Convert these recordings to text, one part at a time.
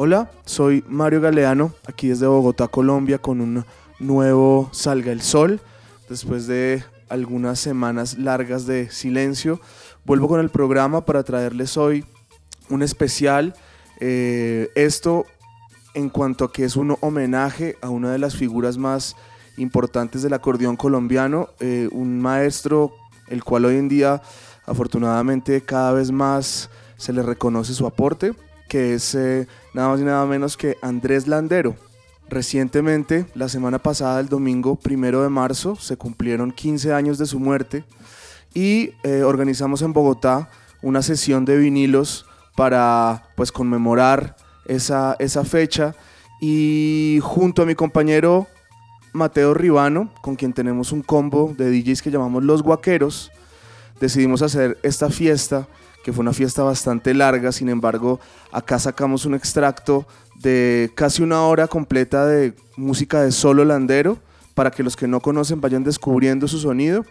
Hola, soy Mario Galeano, aquí desde Bogotá, Colombia, con un nuevo Salga el Sol. Después de algunas semanas largas de silencio, vuelvo con el programa para traerles hoy un especial. Eh, esto en cuanto a que es un homenaje a una de las figuras más importantes del acordeón colombiano, eh, un maestro el cual hoy en día afortunadamente cada vez más se le reconoce su aporte que es eh, nada más y nada menos que Andrés Landero. Recientemente, la semana pasada, el domingo primero de marzo, se cumplieron 15 años de su muerte y eh, organizamos en Bogotá una sesión de vinilos para pues conmemorar esa, esa fecha y junto a mi compañero Mateo Ribano, con quien tenemos un combo de DJs que llamamos Los Guaqueros, decidimos hacer esta fiesta que fue una fiesta bastante larga, sin embargo, acá sacamos un extracto de casi una hora completa de música de solo landero, para que los que no conocen vayan descubriendo su sonido,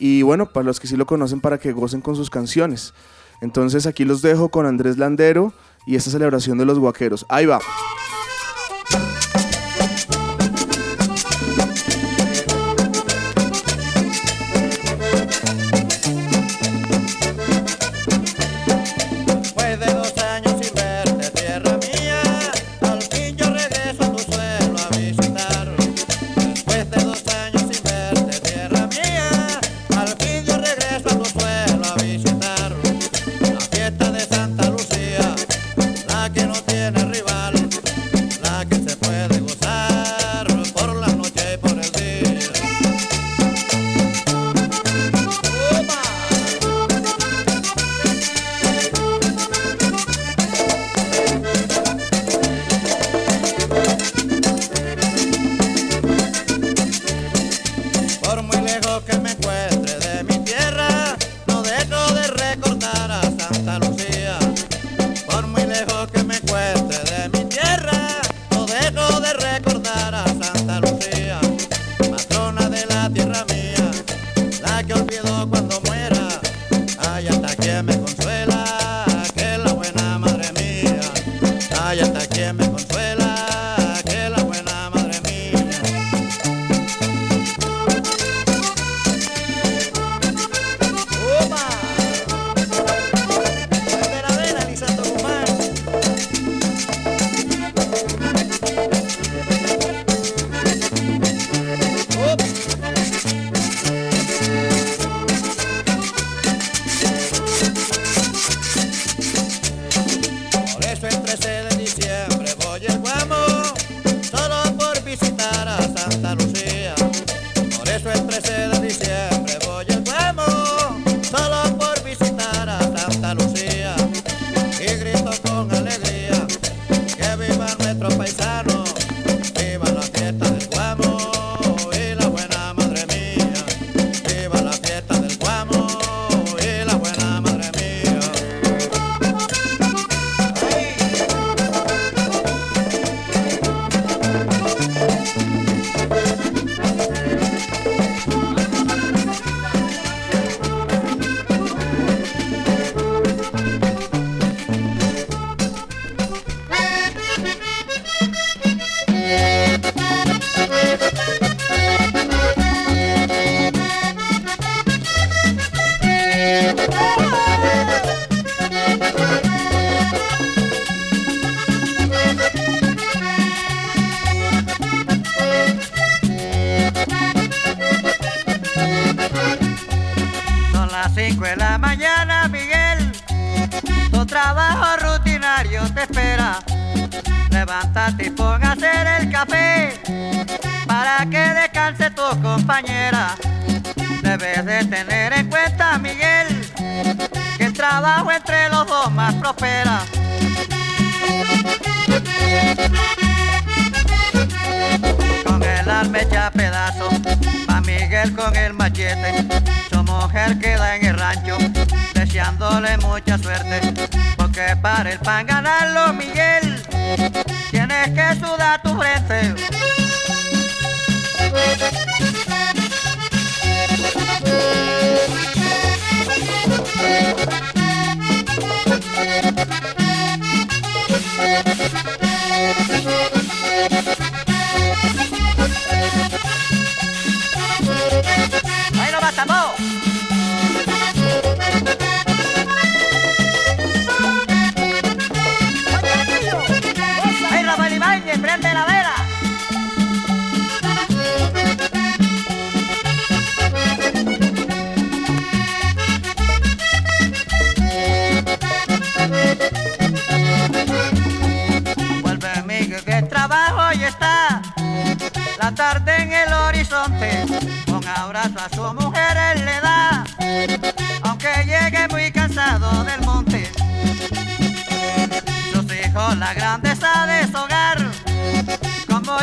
y bueno, para los que sí lo conocen, para que gocen con sus canciones. Entonces aquí los dejo con Andrés Landero y esta celebración de los guaqueros. Ahí va.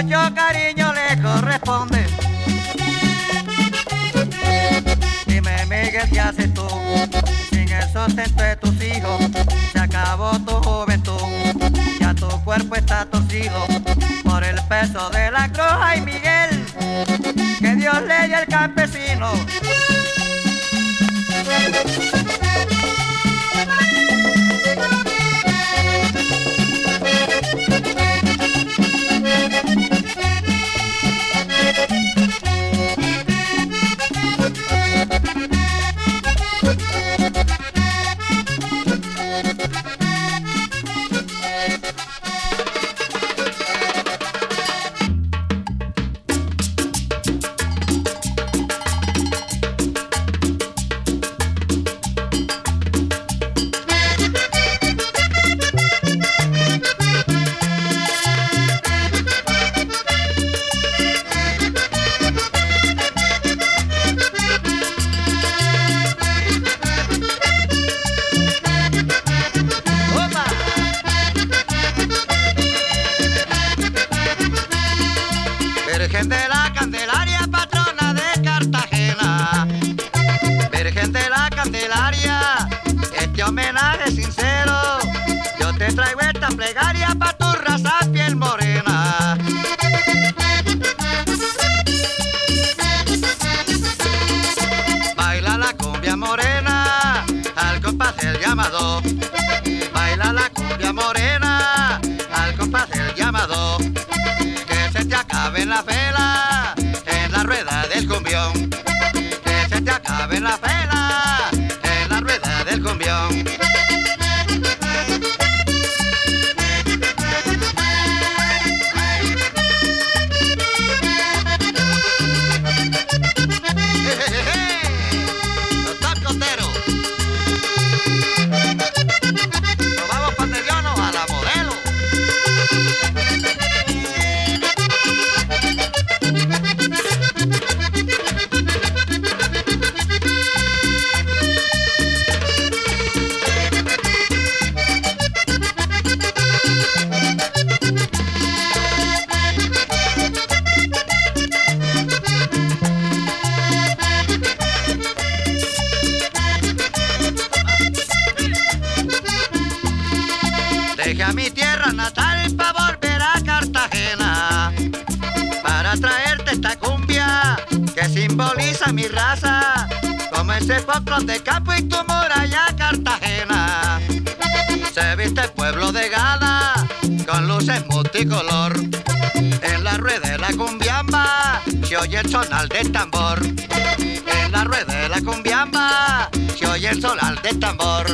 Mucho cariño le corresponde. Dime Miguel, ¿qué haces tú? Sin el sustento de tus hijos, se acabó tu juventud. Ya tu cuerpo está torcido por el peso de la cruz, ay Miguel que Dios le dé al campesino. De Capo y tu muralla Cartagena. Se viste el pueblo de Gala con luces multicolor. En la rueda de la cumbiamba se oye el sonar del tambor. En la rueda de la cumbiamba se oye el sonar del tambor.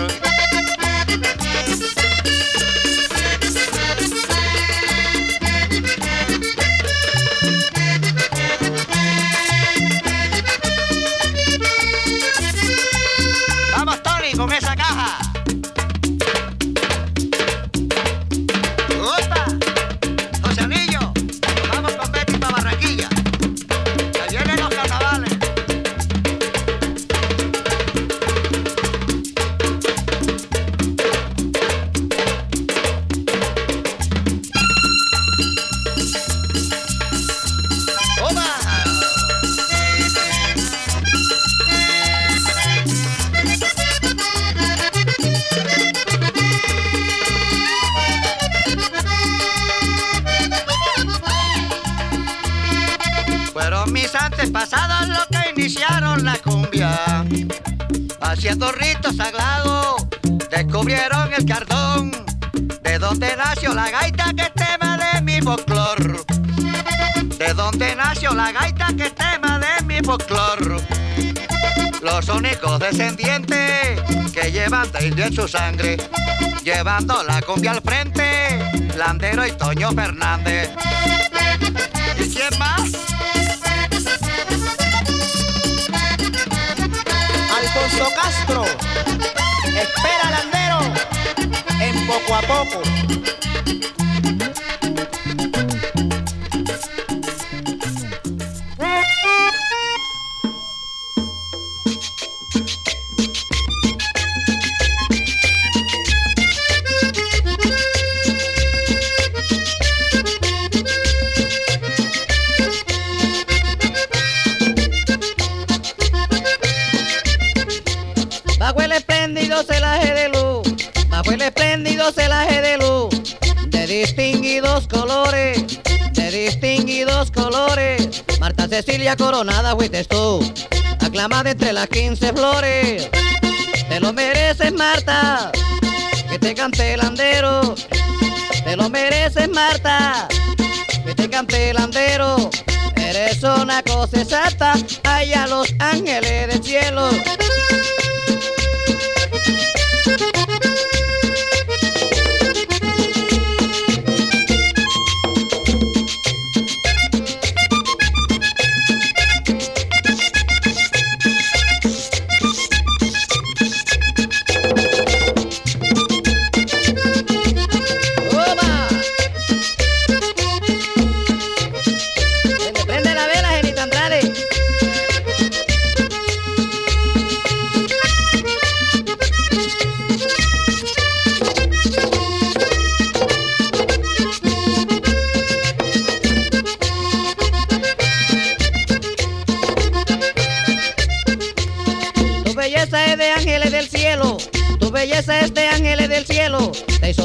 Únicos descendientes que llevan de indio en su sangre, llevando la cumbia al frente, Landero y Toño Fernández. ¿Y quién más? Alfonso Castro. Espera Landero en poco a poco. Cecilia Coronada fuiste tú, aclamada entre las 15 flores. Te lo mereces, Marta, que te cante el andero. Te lo mereces, Marta, que te cante el andero. Eres una cosa exacta, allá los ángeles del cielo.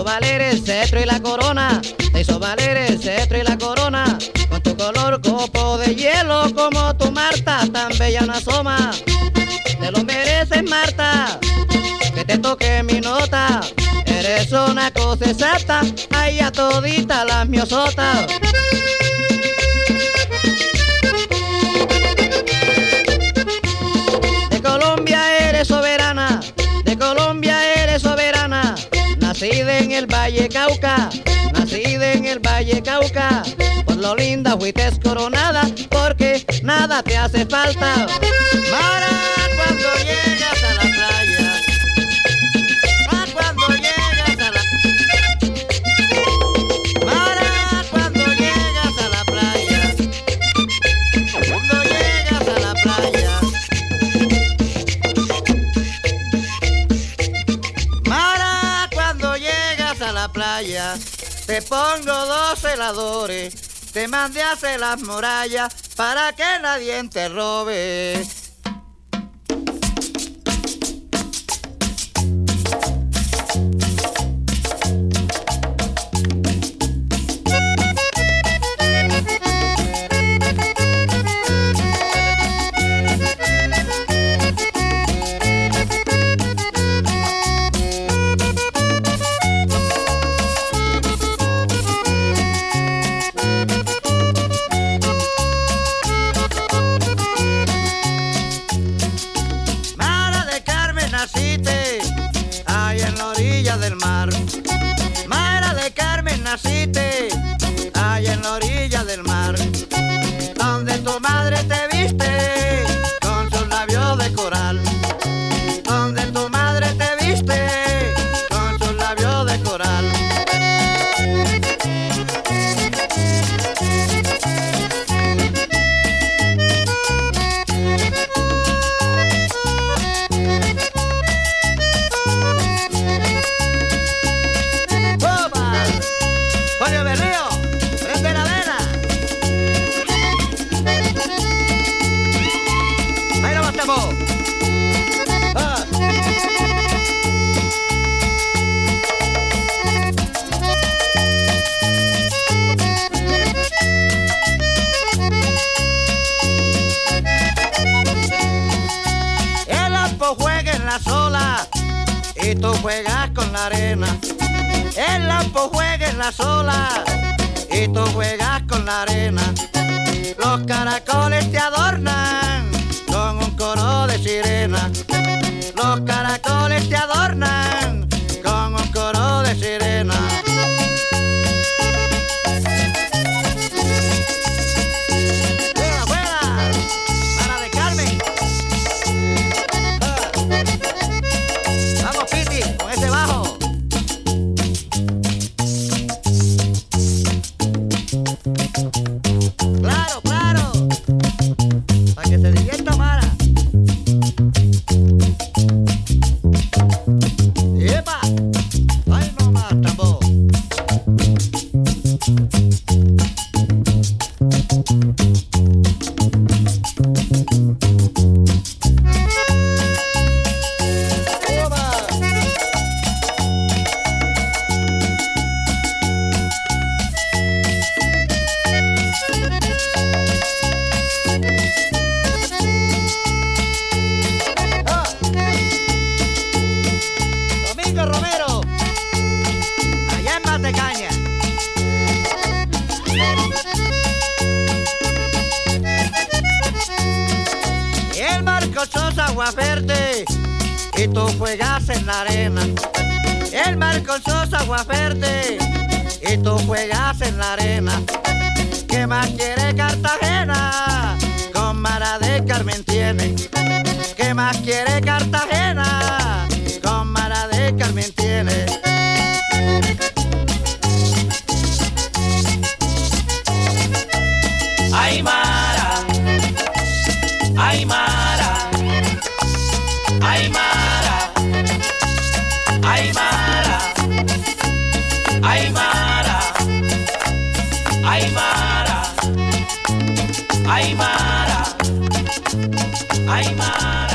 Valer el cetro y la corona, te hizo valer el cetro y la corona. Con tu color copo de hielo, como tu Marta, tan bella una asoma. Te lo mereces, Marta, que te toque mi nota. Eres una cosa exacta, ay a todita las miosotas. Por lo linda fuiste coronada, porque nada te hace falta. Te mandé a hacer las murallas para que nadie te robe. Aymara.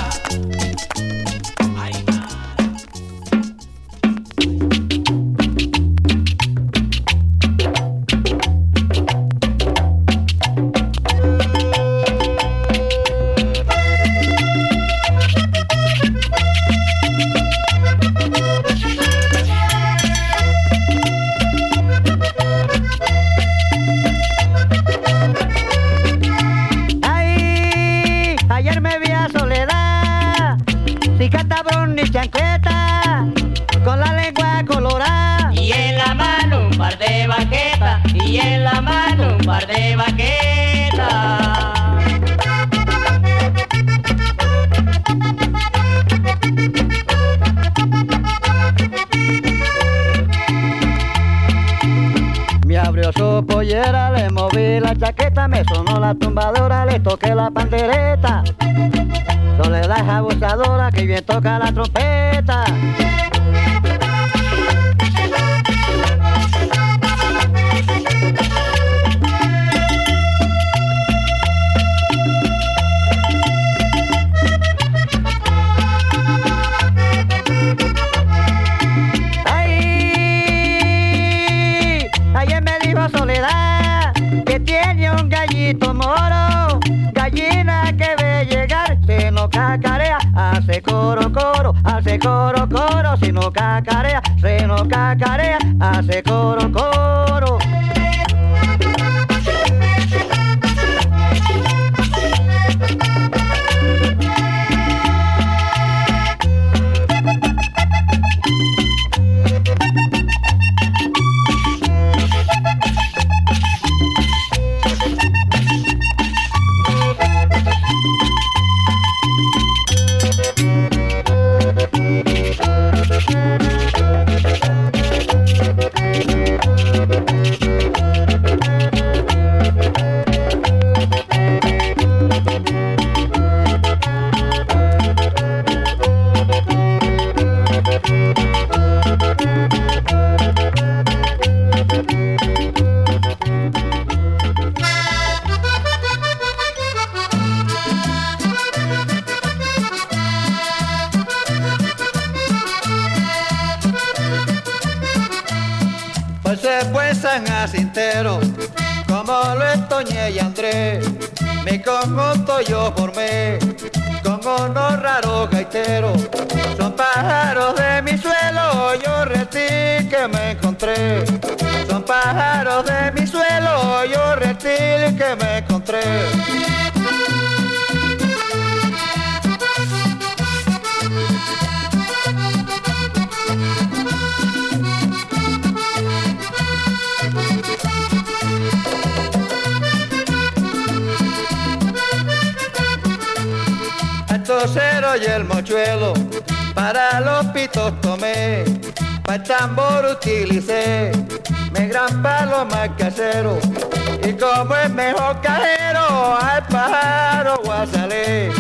y como el mejor cajero al pájaro guasalé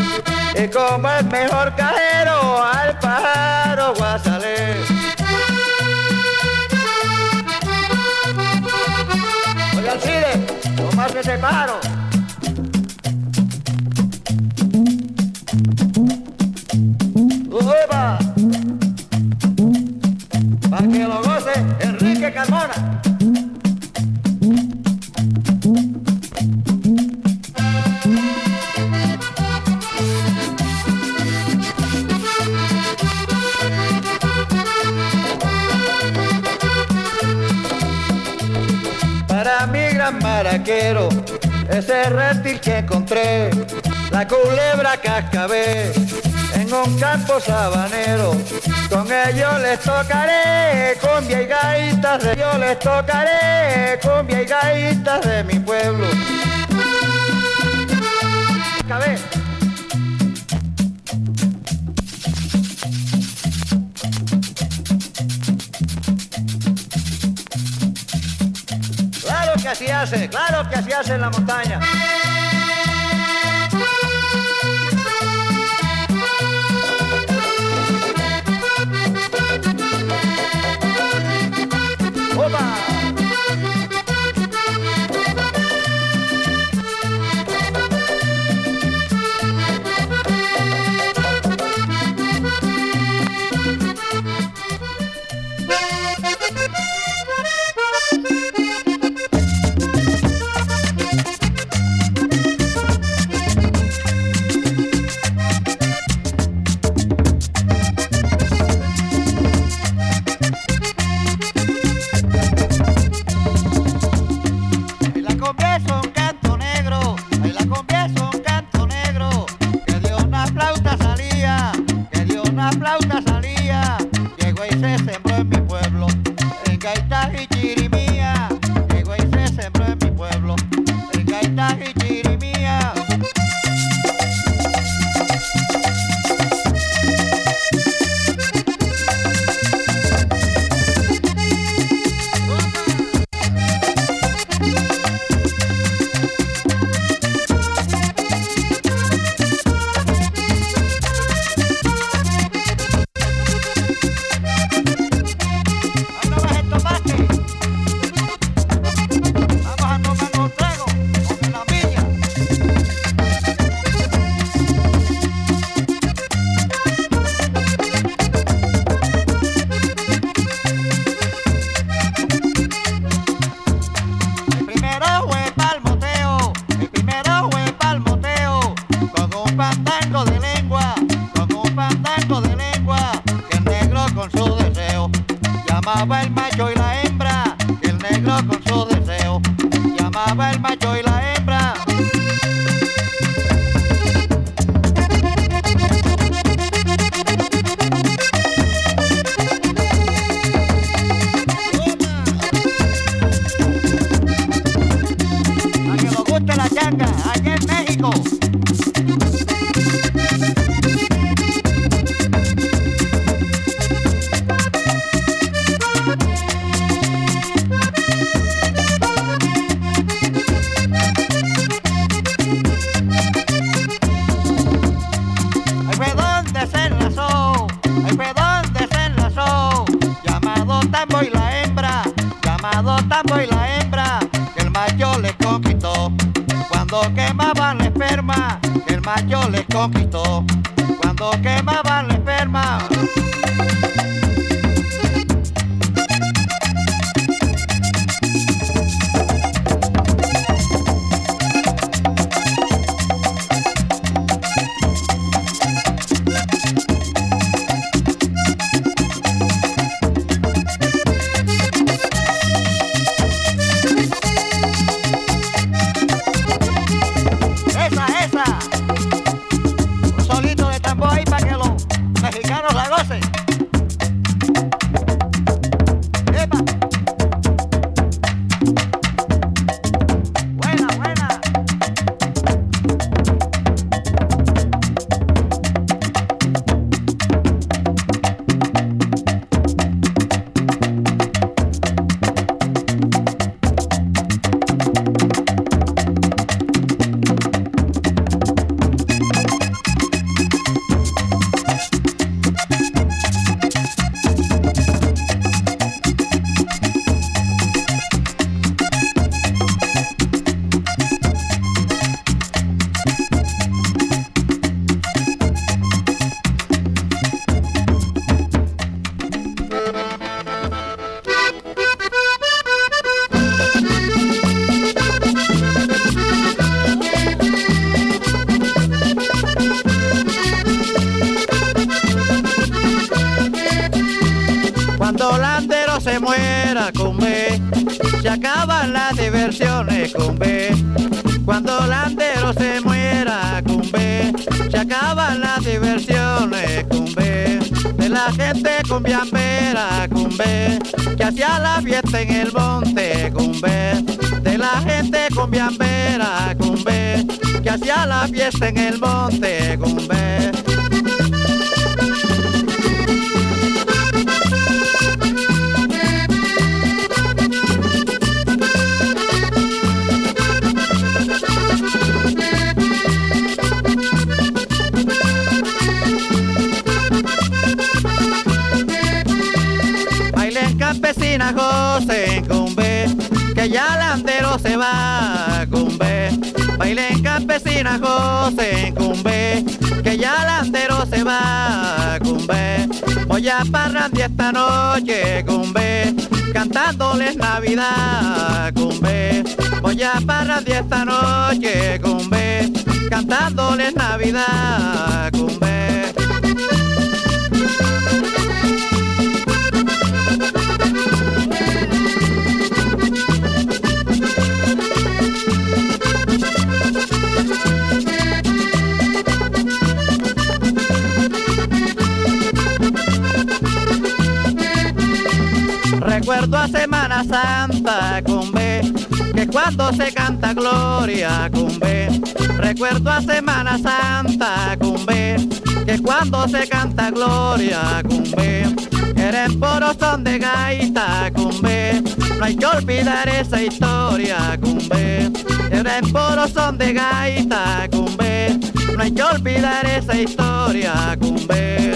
y como el mejor cajero al pájaro guasalé Oye al chile, no más me separo ¡Upa! Para que lo goce Enrique Carmona. quiero, ese reptil que encontré, la culebra cascabé, en un campo sabanero, con ellos les tocaré, cumbia y gaitas de yo les tocaré, cumbia y gaitas de mi pueblo. así hace, claro que así hace en la montaña. una fiesta en el monte Gumbé. Se cumbe, que ya landero se va, cumbe. Voy a parrandir esta noche, cumbe, cantándoles Navidad, cumbe. Voy a parrandir esta noche, cumbe, cantándoles Navidad, cumbe. cuando a Semana Santa convé, que cuando se canta gloria convé. Recuerdo a Semana Santa convé, que cuando se canta gloria convé. Eres poros son de gaita convé, no hay que olvidar esa historia convé. Eres poros son de gaita convé, no hay que olvidar esa historia convé.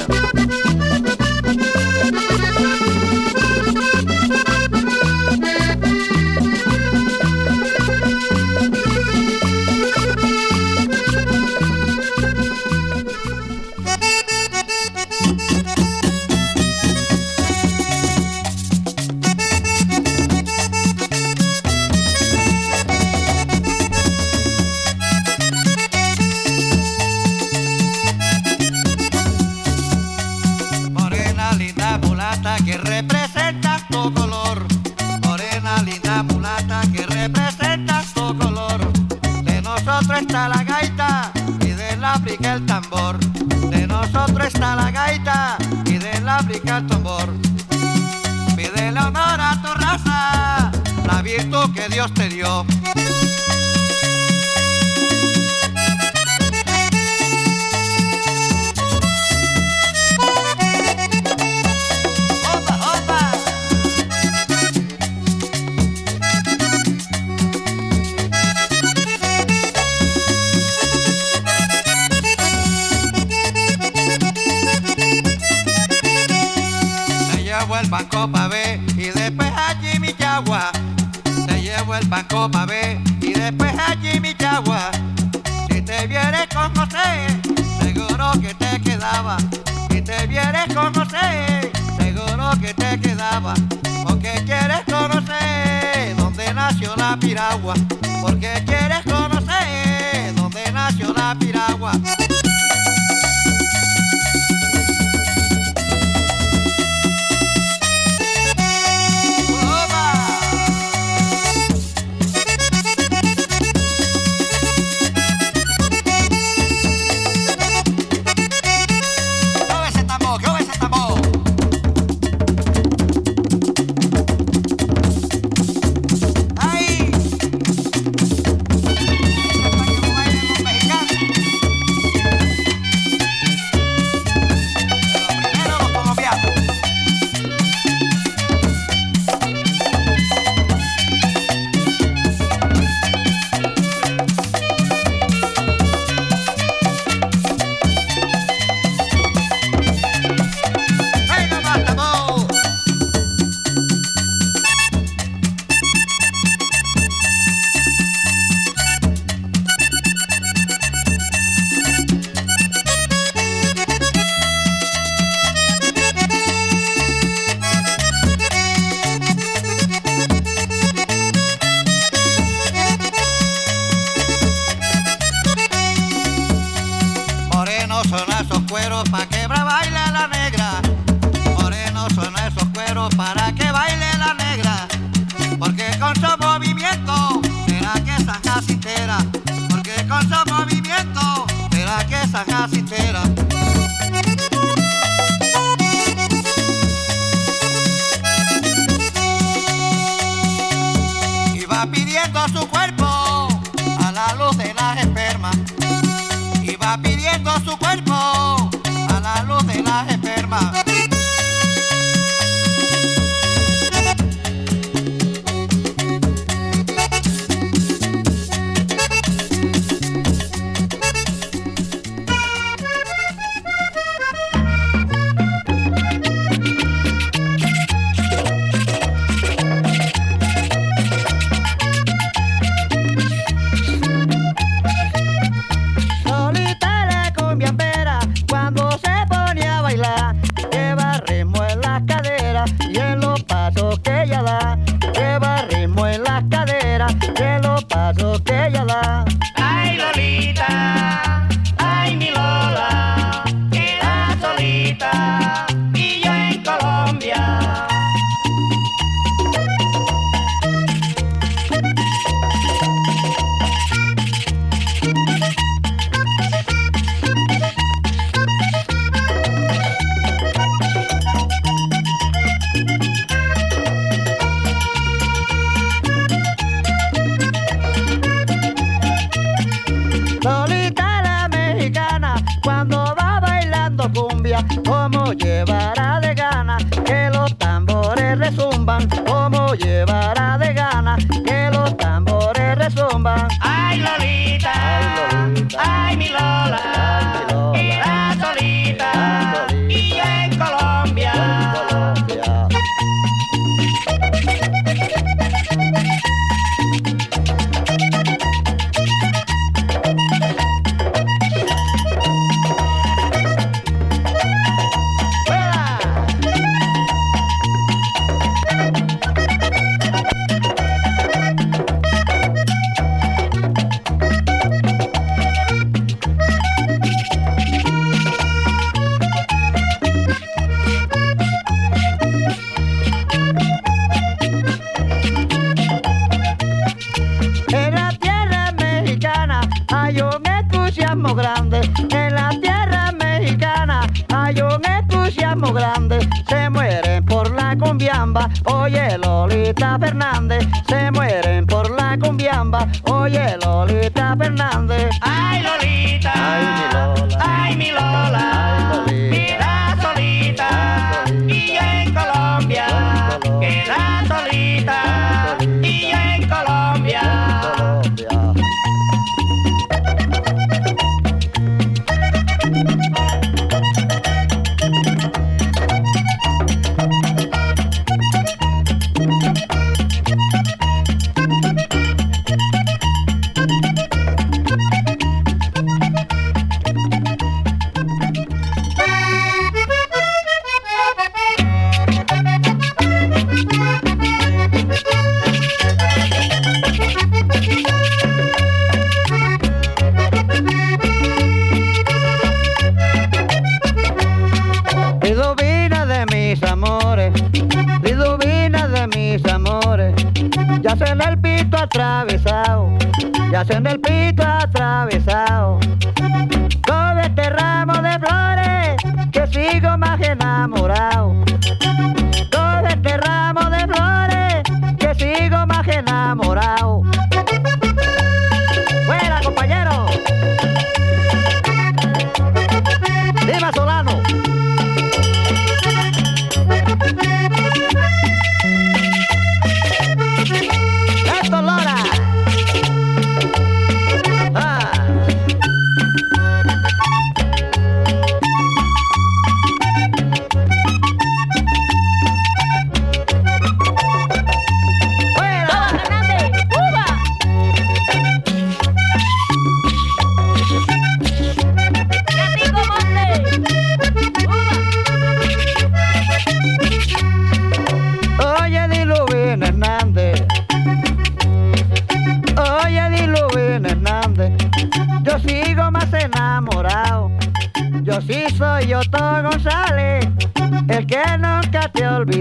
Dios te dio.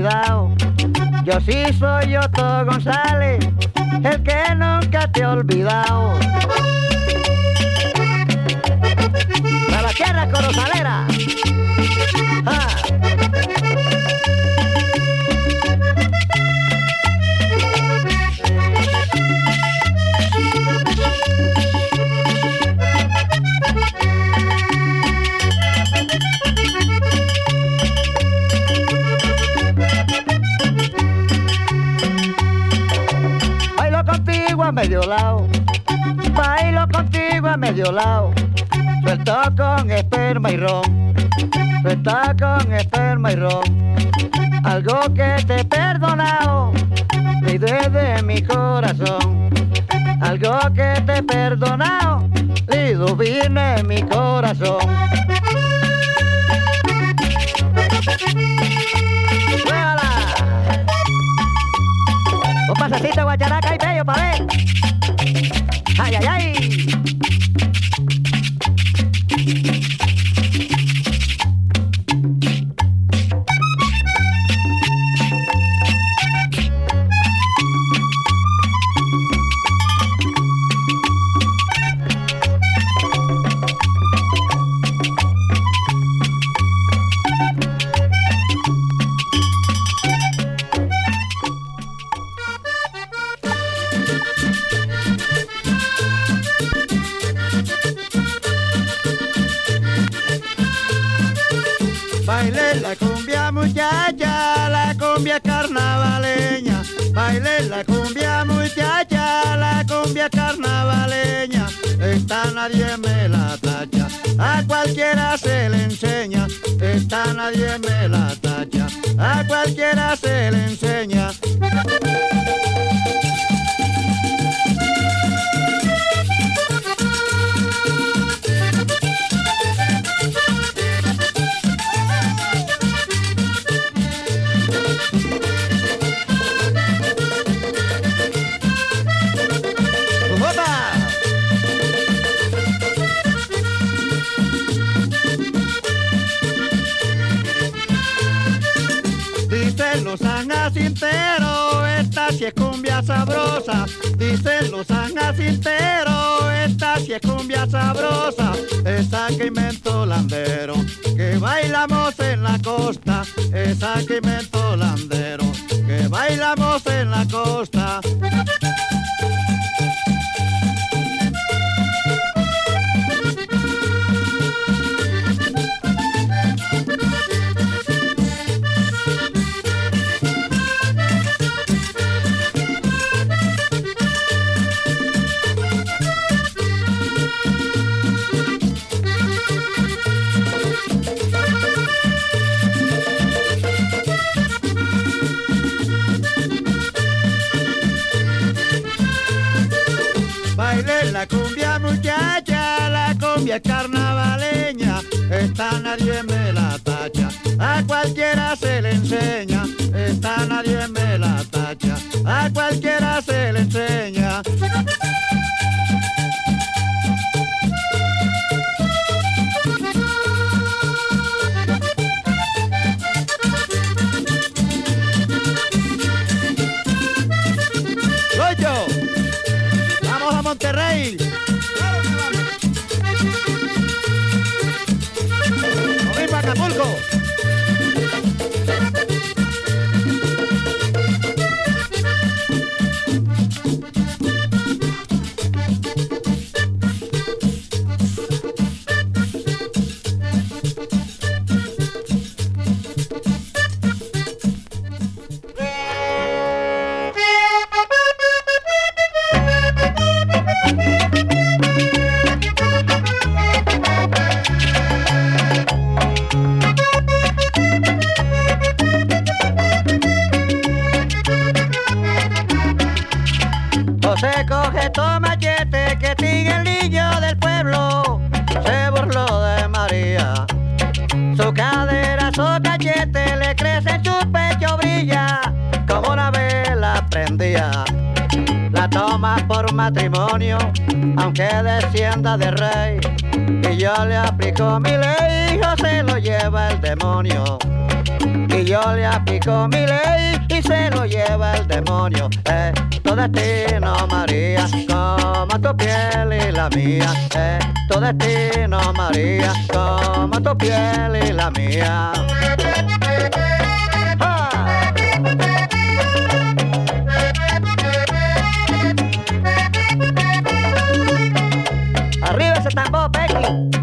olvidado. Yo sí soy Otto González, el que nunca te he olvidado. Para la tierra corozalera. Medio lado. Bailo contigo a medio lado. Suelto con esperma y ron. Suelto con esperma y ron. Algo que te he perdonado. Y desde mi corazón. Algo que te he perdonado. Liduvina en mi corazón. ¡Juégala! Un pasecito guacharaca y bello pa' ver. ¡Ay, ay, ay! Nadie me la tacha, a cualquiera se le enseña. Esta nadie me la tacha, a cualquiera se le enseña. Sabrosa. Dicen los anacinteros, esta sí es cumbia sabrosa. Esa que inventó Landero, que bailamos en la costa. Esa que inventó Landero, que bailamos en la costa. Cumbia carnavaleña, esta nadie me la tacha, a cualquiera se le enseña, esta nadie me la tacha, a cualquiera se le enseña. Aunque descienda de rey. Y yo le aplico mi ley, José lo lleva el demonio. Y yo le aplico mi ley y se lo lleva el demonio. Eh, tu destino, María, como tu piel y la mía. Eh, tu destino, María, como tu piel y la mía. you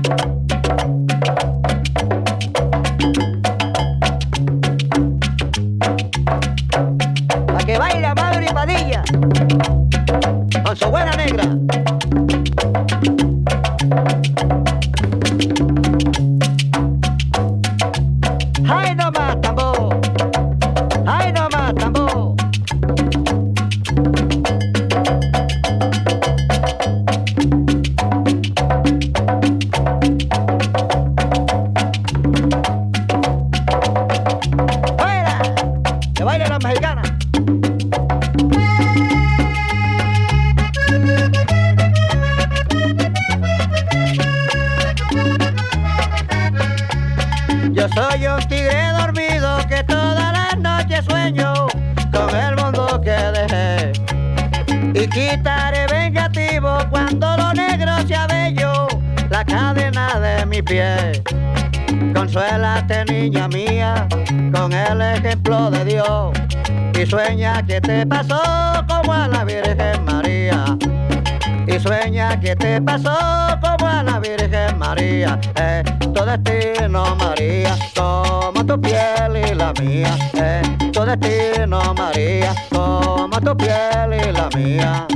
que te pasó como a la Virgen María. Y sueña que te pasó como a la Virgen María. Es eh, tu destino, María, como tu piel y la mía. Es eh, tu destino, María, como tu piel y la mía.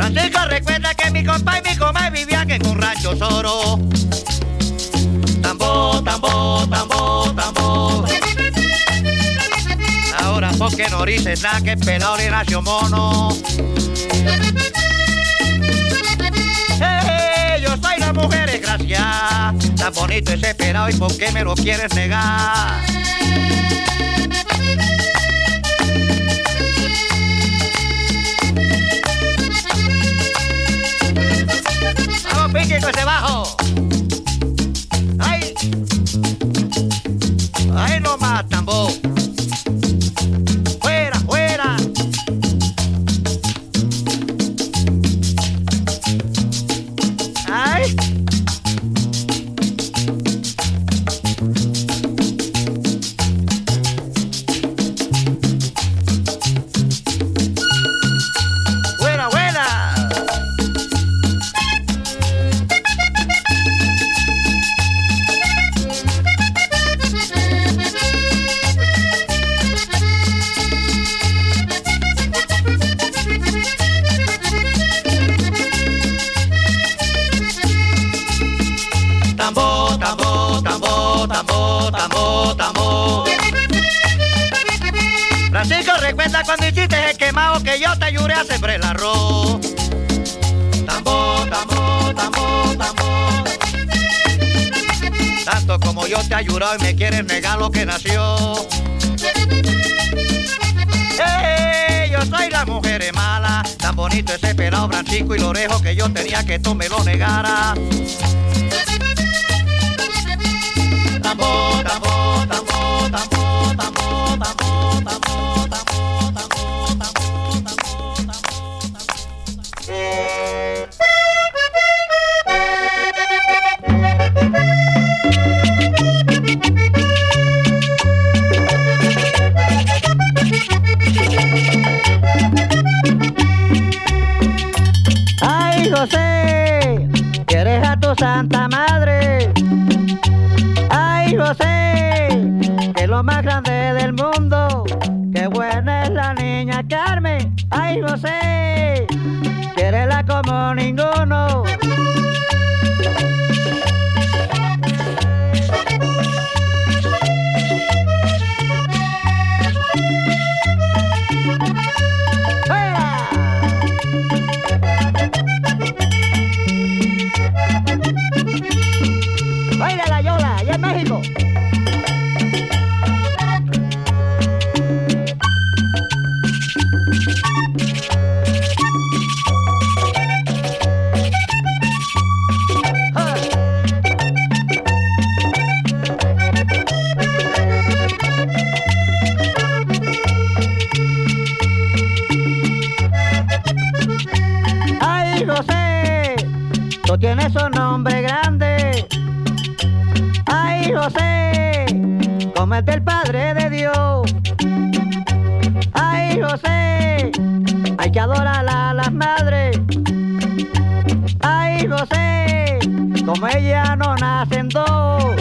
Francisco recuerda que mi compa y mi coma vivían en un rancho soro. Tambo, tambo, tambo, tambo. Ahora porque no dices nada que pelado le racio mono. Hey, yo soy la mujer desgraciada, tan bonito ese pelado y por qué me lo quieres negar. pique con ese bajo. bonito este pelado Francisco y Lorejo que yo tenía que esto me lo negara. Tambor, tambor, tambor, tambor, tambor, tambor, tambor, tambor. hacen dos.